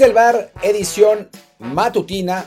Desde el bar, edición matutina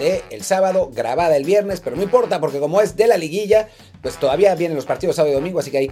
de el sábado, grabada el viernes, pero no importa porque como es de la liguilla, pues todavía vienen los partidos sábado y domingo, así que hay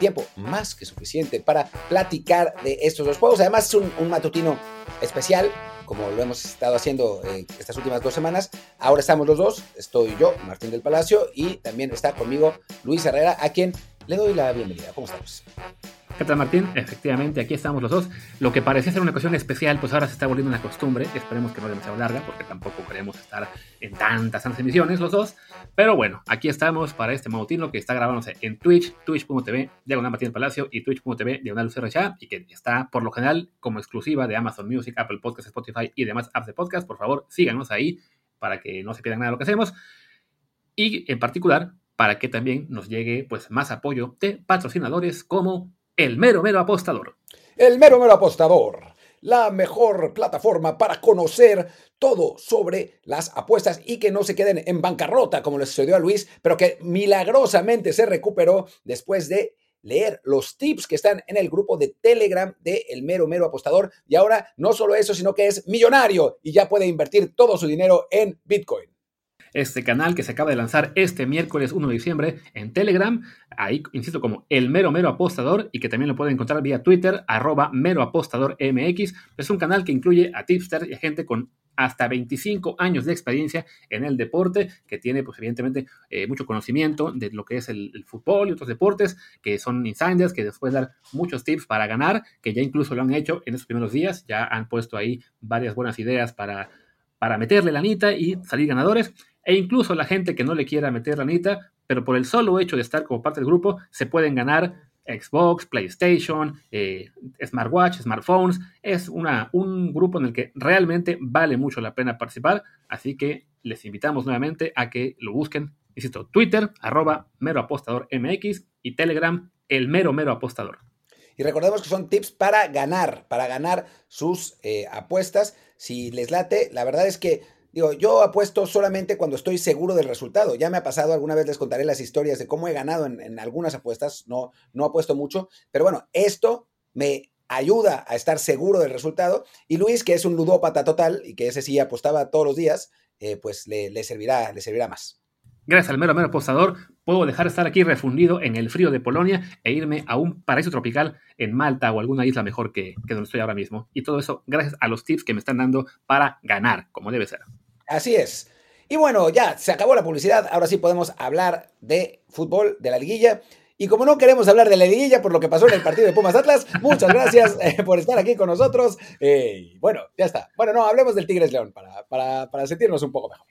tiempo más que suficiente para platicar de estos dos juegos. Además es un, matutino especial, como lo hemos estado haciendo eh, estas últimas dos semanas. Ahora estamos los dos, estoy yo, Martín del Palacio, y también está conmigo Luis Herrera, a quien le doy la bienvenida. ¿Cómo estamos? ¿Qué tal Martín? Efectivamente, aquí estamos los dos. Lo que parecía ser una ocasión especial, pues ahora se está volviendo una costumbre. Esperemos que no demasiado larga, porque tampoco queremos estar en tantas, tantas los dos. Pero bueno, aquí estamos para este mautino que está grabándose en Twitch, twitch.tv, diagonal Martín Palacio y twitch.tv, diagonal Lucero y que está por lo general como exclusiva de Amazon Music, Apple Podcasts, Spotify y demás apps de podcast. Por favor, síganos ahí para que no se pierdan nada de lo que hacemos. Y en particular, para que también nos llegue pues más apoyo de patrocinadores como el mero mero apostador. El mero mero apostador. La mejor plataforma para conocer todo sobre las apuestas y que no se queden en bancarrota como le sucedió a Luis, pero que milagrosamente se recuperó después de leer los tips que están en el grupo de Telegram de El Mero Mero Apostador. Y ahora no solo eso, sino que es millonario y ya puede invertir todo su dinero en Bitcoin este canal que se acaba de lanzar este miércoles 1 de diciembre en Telegram, ahí insisto como el mero mero apostador y que también lo pueden encontrar vía Twitter, arroba mero apostador MX. Es un canal que incluye a tipsters y a gente con hasta 25 años de experiencia en el deporte, que tiene pues evidentemente eh, mucho conocimiento de lo que es el, fútbol y otros deportes, que son insiders, que después dar muchos tips para ganar, que ya incluso lo han hecho en estos primeros días, ya han puesto ahí varias buenas ideas para, para meterle la anita y salir ganadores e incluso la gente que no le quiera meter la anita, pero por el solo hecho de estar como parte del grupo, se pueden ganar Xbox, PlayStation, eh, smartwatch, smartphones. Es una, un grupo en el que realmente vale mucho la pena participar, así que les invitamos nuevamente a que lo busquen. Insisto, Twitter, arroba mero apostador MX y Telegram, el mero mero apostador. Y recordemos que son tips para ganar, para ganar sus eh, apuestas. Si les late, la verdad es que Digo, yo apuesto solamente cuando estoy seguro del resultado. Ya me ha pasado, alguna vez les contaré las historias de cómo he ganado en, algunas apuestas. No, no apuesto mucho, pero bueno, esto me ayuda a estar seguro del resultado. Y Luis, que es un ludópata total y que ese sí apostaba todos los días, eh, pues le, le, servirá, le servirá más. Gracias al mero mero apostador, puedo dejar de estar aquí refundido en el frío de Polonia e irme a un paraíso tropical en Malta o alguna isla mejor que, que donde estoy ahora mismo. Y todo eso gracias a los tips que me están dando para ganar, como debe ser. Así es. Y bueno, ya se acabó la publicidad. Ahora sí podemos hablar de fútbol, de la liguilla. Y como no queremos hablar de la liguilla por lo que pasó en el partido de Pumas Atlas, muchas gracias eh, por estar aquí con nosotros. Eh, bueno, ya está. Bueno, no, hablemos del Tigres León para, para, para sentirnos un poco mejor.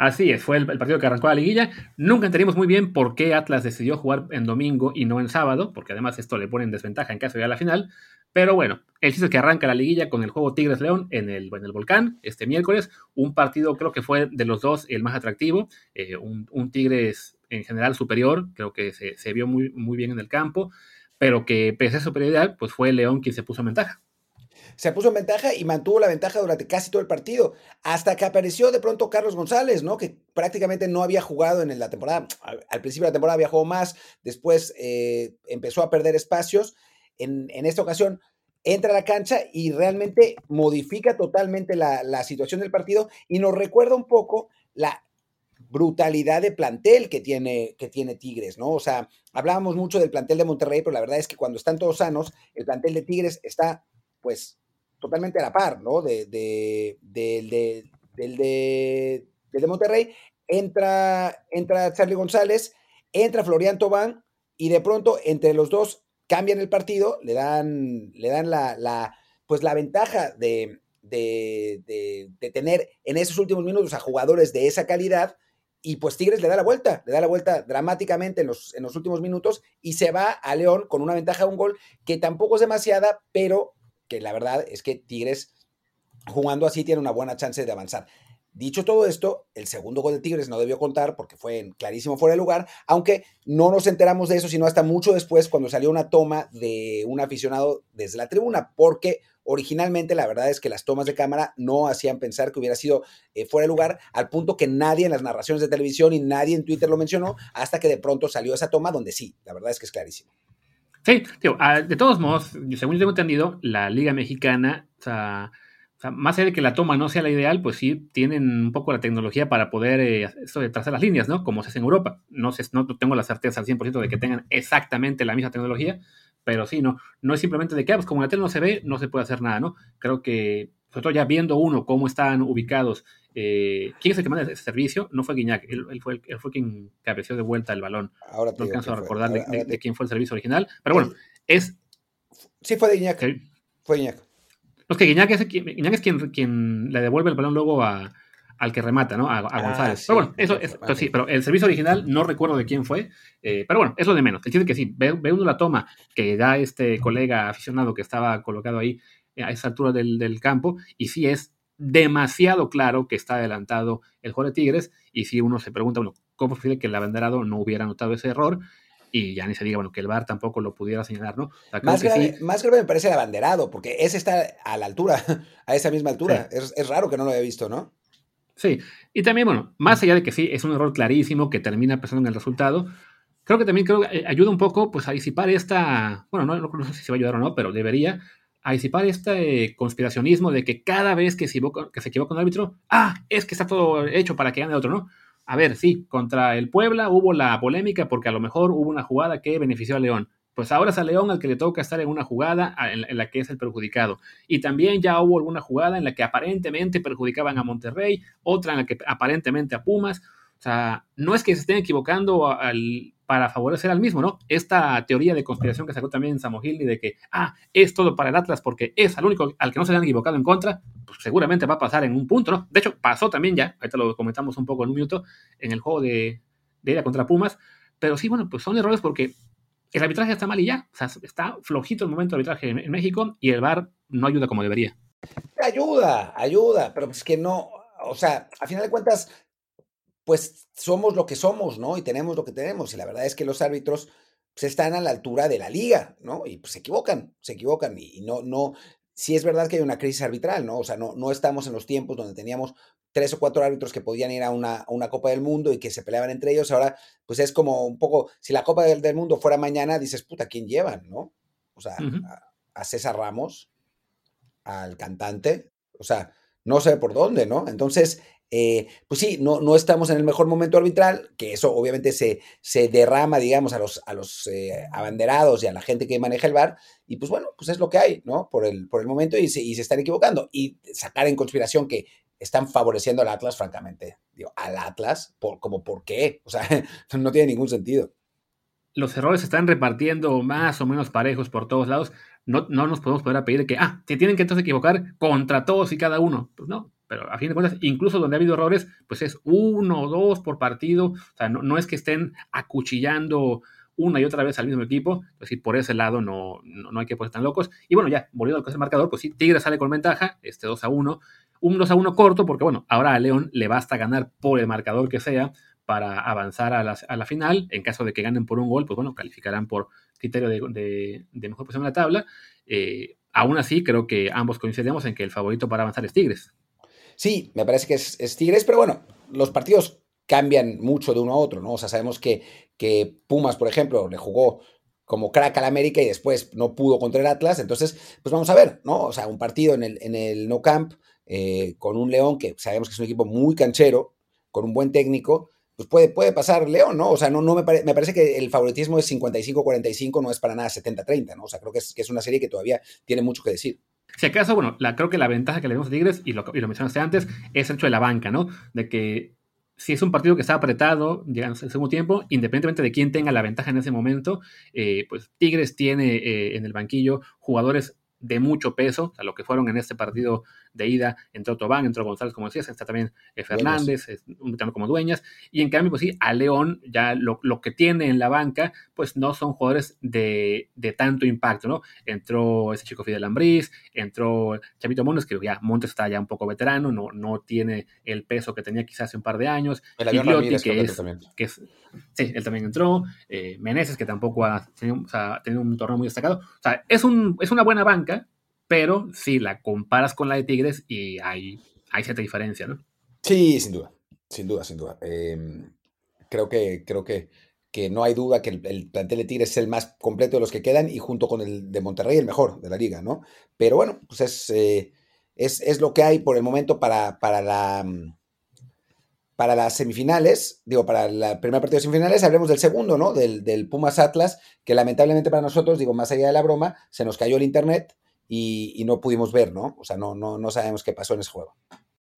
Así es, fue el, partido que arrancó la liguilla. Nunca entendimos muy bien por qué Atlas decidió jugar en domingo y no en sábado, porque además esto le pone en desventaja en caso de ir a la final. Pero bueno, el chiste es que arranca la liguilla con el juego Tigres León en el, en el Volcán este miércoles. Un partido creo que fue de los dos el más atractivo. Eh, un, Tigres en general superior, creo que se, vio muy, muy bien en el campo, pero que pese a su superioridad, pues fue León quien se puso en ventaja se puso en ventaja y mantuvo la ventaja durante casi todo el partido, hasta que apareció de pronto Carlos González, ¿no? Que prácticamente no había jugado en la temporada, al principio de la temporada había jugado más, después eh, empezó a perder espacios, en, esta ocasión entra a la cancha y realmente modifica totalmente la, la situación del partido y nos recuerda un poco la brutalidad de plantel que tiene, que tiene Tigres, ¿no? O sea, hablábamos mucho del plantel de Monterrey, pero la verdad es que cuando están todos sanos, el plantel de Tigres está, pues, totalmente a la par, ¿no? De, de, de, de, de Monterrey. Entra, entra Charlie González, entra Florian Tobán y de pronto entre los dos cambian el partido, le dan, le dan la, la pues la ventaja de, de, de, tener en esos últimos minutos a jugadores de esa calidad y pues Tigres le da la vuelta, le da la vuelta dramáticamente en los, en los últimos minutos y se va a León con una ventaja de un gol que tampoco es demasiada, pero que la verdad es que Tigres jugando así tiene una buena chance de avanzar. Dicho todo esto, el segundo gol de Tigres no debió contar porque fue clarísimo fuera de lugar, aunque no nos enteramos de eso sino hasta mucho después cuando salió una toma de un aficionado desde la tribuna, porque originalmente la verdad es que las tomas de cámara no hacían pensar que hubiera sido eh, fuera de lugar, al punto que nadie en las narraciones de televisión y nadie en Twitter lo mencionó, hasta que de pronto salió esa toma donde sí, la verdad es que es clarísimo. Sí, ah, de todos modos, según yo tengo entendido, la Liga Mexicana, sea, más allá de que la toma no sea la ideal, pues sí tienen un poco la tecnología para poder eh, esto de trazar las líneas, ¿no? Como se hace en Europa. No, sé, no tengo la certeza al 100% de que tengan exactamente la misma tecnología, pero sí, no, no es simplemente de que, ah, pues como la tele no se ve, no se puede hacer nada, ¿no? Creo que, sobre todo ya viendo uno cómo están ubicados, eh, ¿quién es el que manda ese servicio? No fue Guiñac, él, fue, él fue quien cabeceó de vuelta el balón. Ahora no alcanzo a recordar de, quién fue el servicio original, pero bueno, es... Sí, fue de Guiñac. Fue Guiñac. No, es que Guiñac es, es quien, quien le devuelve el balón luego a, al que remata, ¿no? A, ah, González. pero bueno, eso es, sí, pero el servicio original no recuerdo de quién fue, eh, pero bueno, es lo de menos. Decir, que sí, ve, uno la toma que da este colega aficionado que estaba colocado ahí eh, a esa altura del, campo, y sí es demasiado claro que está adelantado el juego de Tigres, y si uno se pregunta, bueno, ¿cómo es posible que el abanderado no hubiera notado ese error? y ya ni se diga, bueno, que el VAR tampoco lo pudiera señalar, ¿no? más, grave, más, grave, me parece el abanderado, porque ese está a la altura, a esa misma altura. Es, es, raro que no lo haya visto, ¿no? Sí, y también, bueno, más allá de que sí, es un error clarísimo que termina pensando en el resultado, creo que también creo que eh, ayuda un poco pues, a disipar esta, bueno, no, no, sé si va a ayudar o no, pero debería, a disipar este conspiracionismo de que cada vez que se, equivoca, que se equivoca un árbitro, ah, es que está todo hecho para que gane otro, ¿no? A ver, sí, contra el Puebla hubo la polémica porque a lo mejor hubo una jugada que benefició a León, pues ahora es a León al que le toca estar en una jugada en, la que es el perjudicado. Y también ya hubo alguna jugada en la que aparentemente perjudicaban a Monterrey, otra en la que aparentemente a Pumas. O sea, no es que se estén equivocando para favorecer al mismo, ¿no? Esta teoría de conspiración que sacó también y de que, ah, es todo para el Atlas porque es al único al que no se le han equivocado en contra, pues seguramente va a pasar en un punto, ¿no? De hecho, pasó también ya, ahorita lo comentamos un poco en un minuto, en el juego de, de ida contra Pumas, pero sí, bueno, pues son errores porque el arbitraje está mal y ya. O sea, está flojito el momento de arbitraje en, México y el VAR no ayuda como debería. Ayuda, ayuda, pero es que no, o sea, a final de cuentas, pues somos lo que somos, ¿no? Y tenemos lo que tenemos. Y la verdad es que los árbitros pues, están a la altura de la liga, ¿no? Y pues se equivocan, se equivocan. Y, no, no, sí es verdad que hay una crisis arbitral, ¿no? O sea, no, no estamos en los tiempos donde teníamos tres o cuatro árbitros que podían ir a una, una, Copa del Mundo y que se peleaban entre ellos. Ahora, pues es como un poco, si la Copa del, Mundo fuera mañana, dices, puta, ¿quién llevan, no? O sea, a, César Ramos, al cantante, o sea, no sé por dónde, ¿no? Entonces, eh, pues sí, no, no estamos en el mejor momento arbitral, que eso obviamente se, se derrama, digamos, a los, a los eh, abanderados y a la gente que maneja el bar, y pues bueno, pues es lo que hay, ¿no? Por el, por el momento y se, y se están equivocando. Y sacar en conspiración que están favoreciendo al Atlas, francamente. Digo, al Atlas, por, como por qué? O sea, no tiene ningún sentido. Los errores se están repartiendo más o menos parejos por todos lados. No, no nos podemos poder pedir que, ah, se tienen que entonces equivocar contra todos y cada uno. Pues no, pero a fin de cuentas, incluso donde ha habido errores, pues es uno o dos por partido. O sea, no, no es que estén acuchillando una y otra vez al mismo equipo. Es decir, por ese lado no, no, hay que ponerse tan locos. Y bueno, ya, volviendo al que es el marcador, pues sí, Tigre sale con ventaja, este 2 a 1 un 2 a 1 corto, porque bueno, ahora a León le basta ganar por el marcador que sea para avanzar a la, final. En caso de que ganen por un gol, pues bueno, calificarán por criterio de, mejor posición en la tabla. Eh, aún así, creo que ambos coincidimos en que el favorito para avanzar es Tigres. Sí, me parece que es, Tigres, pero bueno, los partidos cambian mucho de uno a otro, ¿no? O sea, sabemos que, que Pumas, por ejemplo, le jugó como crack al América y después no pudo contra el Atlas. Entonces, pues vamos a ver, ¿no? O sea, un partido en el, en el No Camp eh, con un León que sabemos que es un equipo muy canchero, con un buen técnico, pues puede, puede pasar León, ¿no? O sea, no, no me, me parece que el favoritismo es 55-45, no es para nada 70-30, ¿no? O sea, creo que es, que es una serie que todavía tiene mucho que decir. Si acaso, bueno, la, creo que la ventaja que le vemos a Tigres, y lo, y lo mencionaste antes, es el hecho de la banca, ¿no? De que si es un partido que está apretado, llegando al segundo tiempo, independientemente de quién tenga la ventaja en ese momento, eh, pues Tigres tiene eh, en el banquillo jugadores de mucho peso, a lo que fueron en este partido de ida, entró Tobán, entró González, como decías, está también eh, Fernández, un como Dueñas, y en cambio, pues sí, a León ya lo, que tiene en la banca, pues no son jugadores de, tanto impacto, ¿no? Entró ese chico Fidel Ambriz, entró Chavito Montes, que ya Montes está ya un poco veterano, no, no tiene el peso que tenía quizás hace un par de años, Gliotti, que, es, que es, sí, él también entró, eh, Meneses, que tampoco ha tenido, un torneo muy destacado, o sea, es, un, es una buena banca, pero sí la comparas con la de Tigres y hay, hay cierta diferencia, ¿no? Sí, sin duda, sin duda, sin duda. Em, creo que, creo que, que no hay duda que el, plantel de Tigres es el más completo de los que quedan y junto con el de Monterrey el mejor de la liga, ¿no? Pero bueno, pues es, eh, es, lo que hay por el momento para, para, la, para las semifinales, digo, para el primer partido de semifinales, hablemos del segundo, ¿no? Del, del, Pumas Atlas, que lamentablemente para nosotros, digo, más allá de la broma, se nos cayó el internet y, y no pudimos ver, ¿no? O sea, no, no, no sabemos qué pasó en ese juego.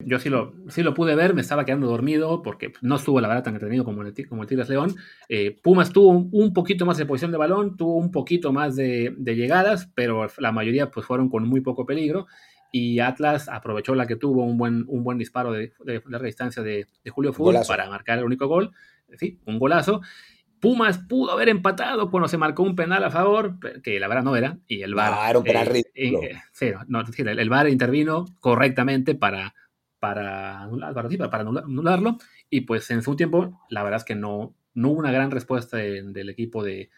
Yo sí lo, sí lo pude ver, me estaba quedando dormido porque no estuvo la verdad tan entretenido como el, como el Tigres León. Eh, Pumas tuvo un, poquito más de posición de balón, tuvo un poquito más de, llegadas, pero la mayoría pues fueron con muy poco peligro. Y Atlas aprovechó la que tuvo un buen, un buen disparo de, de larga distancia de, Julio Fútbol para marcar el único gol. Sí, un golazo. Pumas pudo haber empatado cuando se marcó un penal a favor, que la verdad no era, y el VAR. era un penal eh, eh, sí, no, el, el VAR intervino correctamente para, para, para, anularlo. Y pues en su tiempo, la verdad es que no, no hubo una gran respuesta del equipo de,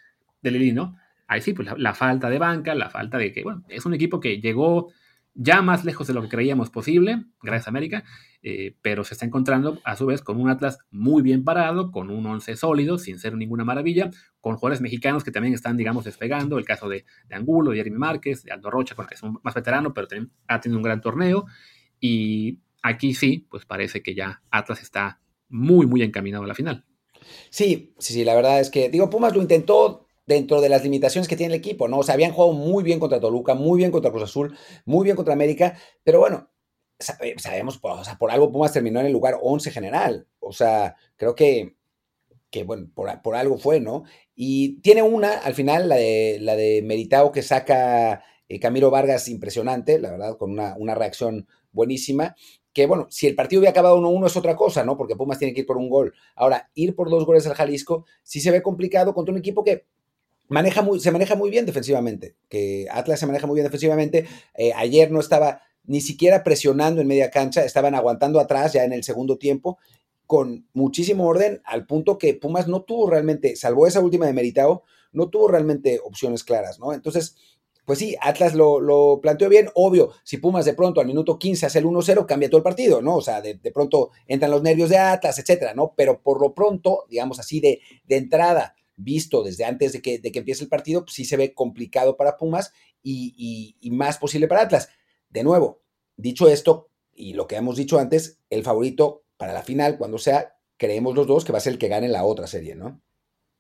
de Lili, Ahí sí, pues la, falta de banca, la falta de que, bueno, es un equipo que llegó ya más lejos de lo que creíamos posible, gracias a América, eh, pero se está encontrando a su vez con un Atlas muy bien parado, con un once sólido, sin ser ninguna maravilla, con jugadores mexicanos que también están, digamos, despegando, el caso de, Angulo, de Jeremy Márquez, de Aldo Rocha, que es un más veterano, pero también ha tenido un gran torneo, y Aquí sí, pues parece que ya Atlas está muy, muy encaminado a la final. Sí, sí, sí, la verdad es que, digo, Pumas lo intentó dentro de las limitaciones que tiene el equipo, ¿no? O sea, habían jugado muy bien contra Toluca, muy bien contra Cruz Azul, muy bien contra América, pero bueno, sabemos, o sea, por algo Pumas terminó en el lugar 11 general. O sea, creo que, que bueno, por, algo fue, ¿no? Y tiene una, al final, la de, la de Meritao que saca eh, Camilo Vargas, impresionante, la verdad, con una, una reacción buenísima que bueno, si el partido hubiera acabado 1-1 es otra cosa, ¿no? Porque Pumas tiene que ir por un gol. Ahora, ir por dos goles al Jalisco sí se ve complicado contra un equipo que maneja muy, se maneja muy bien defensivamente, que Atlas se maneja muy bien defensivamente. Eh, ayer no estaba ni siquiera presionando en media cancha, estaban aguantando atrás ya en el segundo tiempo con muchísimo orden, al punto que Pumas no tuvo realmente, salvo esa última de Meritao, no tuvo realmente opciones claras, ¿no? Entonces, pues sí, Atlas lo, planteó bien. Obvio, si Pumas de pronto al minuto 15 hace el 1-0, cambia todo el partido, ¿no? O sea, de, pronto entran los nervios de Atlas, etcétera, ¿no? Pero por lo pronto, digamos así, de, de entrada, visto desde antes de que, de que empiece el partido, pues sí se ve complicado para Pumas y, y más posible para Atlas. De nuevo, dicho esto, y lo que hemos dicho antes, el favorito para la final, cuando sea, creemos los dos que va a ser el que gane la otra serie, ¿no?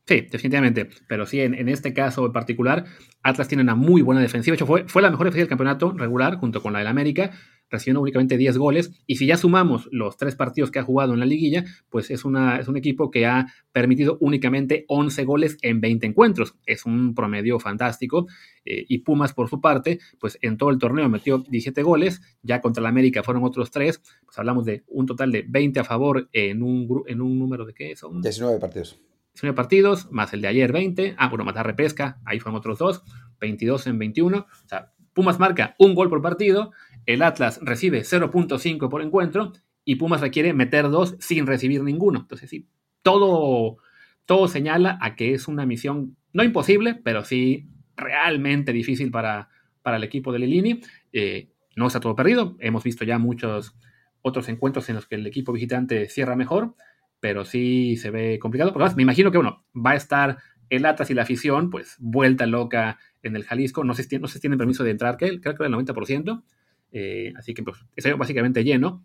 Sí, definitivamente. Pero sí, en, este caso en particular, Atlas tiene una muy buena defensiva. De hecho, fue, fue la mejor defensiva del campeonato regular junto con la del América, recibiendo únicamente 10 goles. Y si ya sumamos los tres partidos que ha jugado en la liguilla, pues es, una, es un equipo que ha permitido únicamente 11 goles en 20 encuentros. Es un promedio fantástico. Eh, y Pumas, por su parte, pues en todo el torneo metió 17 goles. Ya contra la América fueron otros 3. Pues hablamos de un total de 20 a favor en un, en un número de qué son? 19 partidos. 19 partidos, más el de ayer 20. Ah, bueno, más la repesca, ahí fueron otros dos, 22 en 21. O sea, Pumas marca un gol por partido, el Atlas recibe 0.5 por encuentro y Pumas requiere meter dos sin recibir ninguno. Entonces, sí, todo, todo señala a que es una misión no imposible, pero sí realmente difícil para, para el equipo de Lilini. Eh, no está todo perdido, hemos visto ya muchos otros encuentros en los que el equipo visitante cierra mejor pero sí se ve complicado. Porque además, me imagino que, bueno, va a estar el Atlas y la afición, pues, vuelta loca en el Jalisco. No si, no tienen permiso de entrar, creo que el 90%. Eh, así que, pues, es básicamente lleno.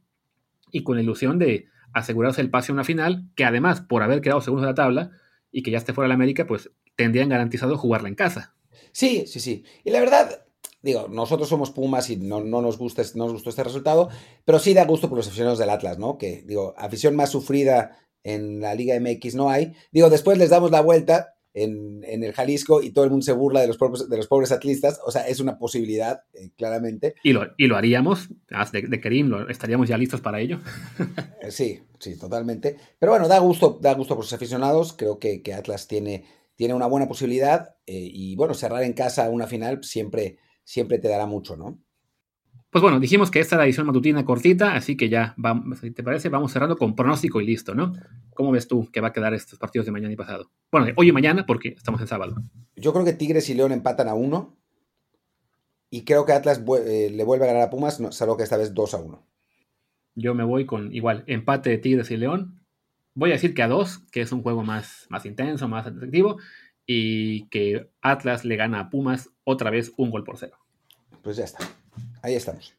Y con la ilusión de asegurarse el pase a una final, que además, por haber quedado segundos de la tabla y que ya esté fuera de la América, pues, tendrían garantizado jugarla en casa. Sí, sí, sí. Y la verdad, digo, nosotros somos Pumas y no, nos, gusta, no nos gustó este resultado, pero sí da gusto por los aficionados del Atlas, ¿no? Que, digo, afición más sufrida en la Liga MX no hay. Digo, después les damos la vuelta en, el Jalisco y todo el mundo se burla de los, pobres, de los pobres atlistas. O sea, es una posibilidad, eh, claramente. Y lo, y lo haríamos, de, de Kerim, estaríamos ya listos para ello. Sí, sí, totalmente. Pero bueno, da gusto, da gusto por sus aficionados. Creo que, que Atlas tiene, tiene una buena posibilidad. Eh, y bueno, cerrar en casa una final siempre, siempre te dará mucho, ¿no? Pues bueno, dijimos que esta era la edición matutina cortita, así que ya, vamos, si te parece, vamos cerrando con pronóstico y listo, ¿no? ¿Cómo ves tú que va a quedar estos partidos de mañana y pasado? Bueno, hoy y mañana, porque estamos en sábado. Yo creo que Tigres y León empatan a uno. Y creo que Atlas eh, le vuelve a ganar a Pumas, salvo que esta vez 2 a 1. Yo me voy con igual, empate de Tigres y León. voy a decir que a dos, que es un juego más, más intenso, más atractivo, y que Atlas le gana a Pumas otra vez un gol por cero. Pues ya está. Ahí estamos.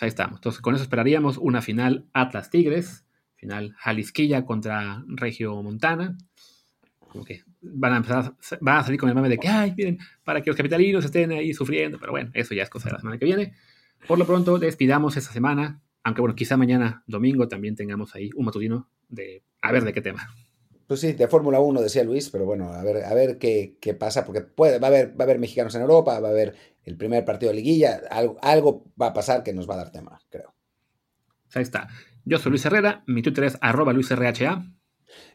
Ahí estamos. Entonces, con eso esperaríamos una final Atlas Tigres, final Jalisquilla contra Regio Montana. que van a empezar, van a salir con el mame de que, ay, miren, para que los capitalinos estén ahí sufriendo, pero bueno, eso ya es cosa de la semana que viene. Por lo pronto, despidamos esta semana, aunque bueno, quizá mañana, domingo, también tengamos ahí un matutino de a ver de qué tema. Pues sí, de Fórmula 1, decía Luis, pero bueno, a ver, a ver qué, qué, pasa, porque puede, va, a haber, va a haber mexicanos en Europa, va a haber el primer partido de liguilla, algo, algo va a pasar que nos va a dar tema, creo. Ahí está. Yo soy Luis Herrera, mi Twitter es arroba luisrha.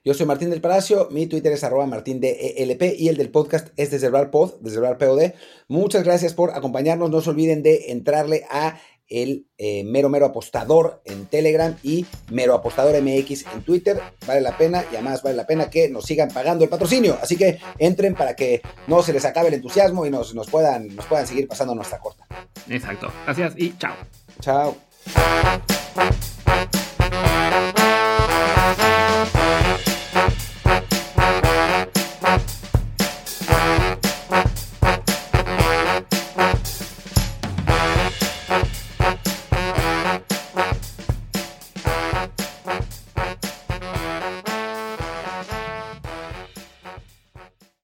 Yo soy Martín del Palacio, mi Twitter es arroba martín de ELP y el del podcast es desde el pod, desde el POD. Muchas gracias por acompañarnos, no se olviden de entrarle a el eh, mero mero apostador en Telegram y mero apostador MX en Twitter. Vale la pena y además vale la pena que nos sigan pagando el patrocinio. Así que entren para que no se les acabe el entusiasmo y nos, nos, puedan, nos puedan seguir pasando nuestra corta. Exacto. Gracias y chao. Chao.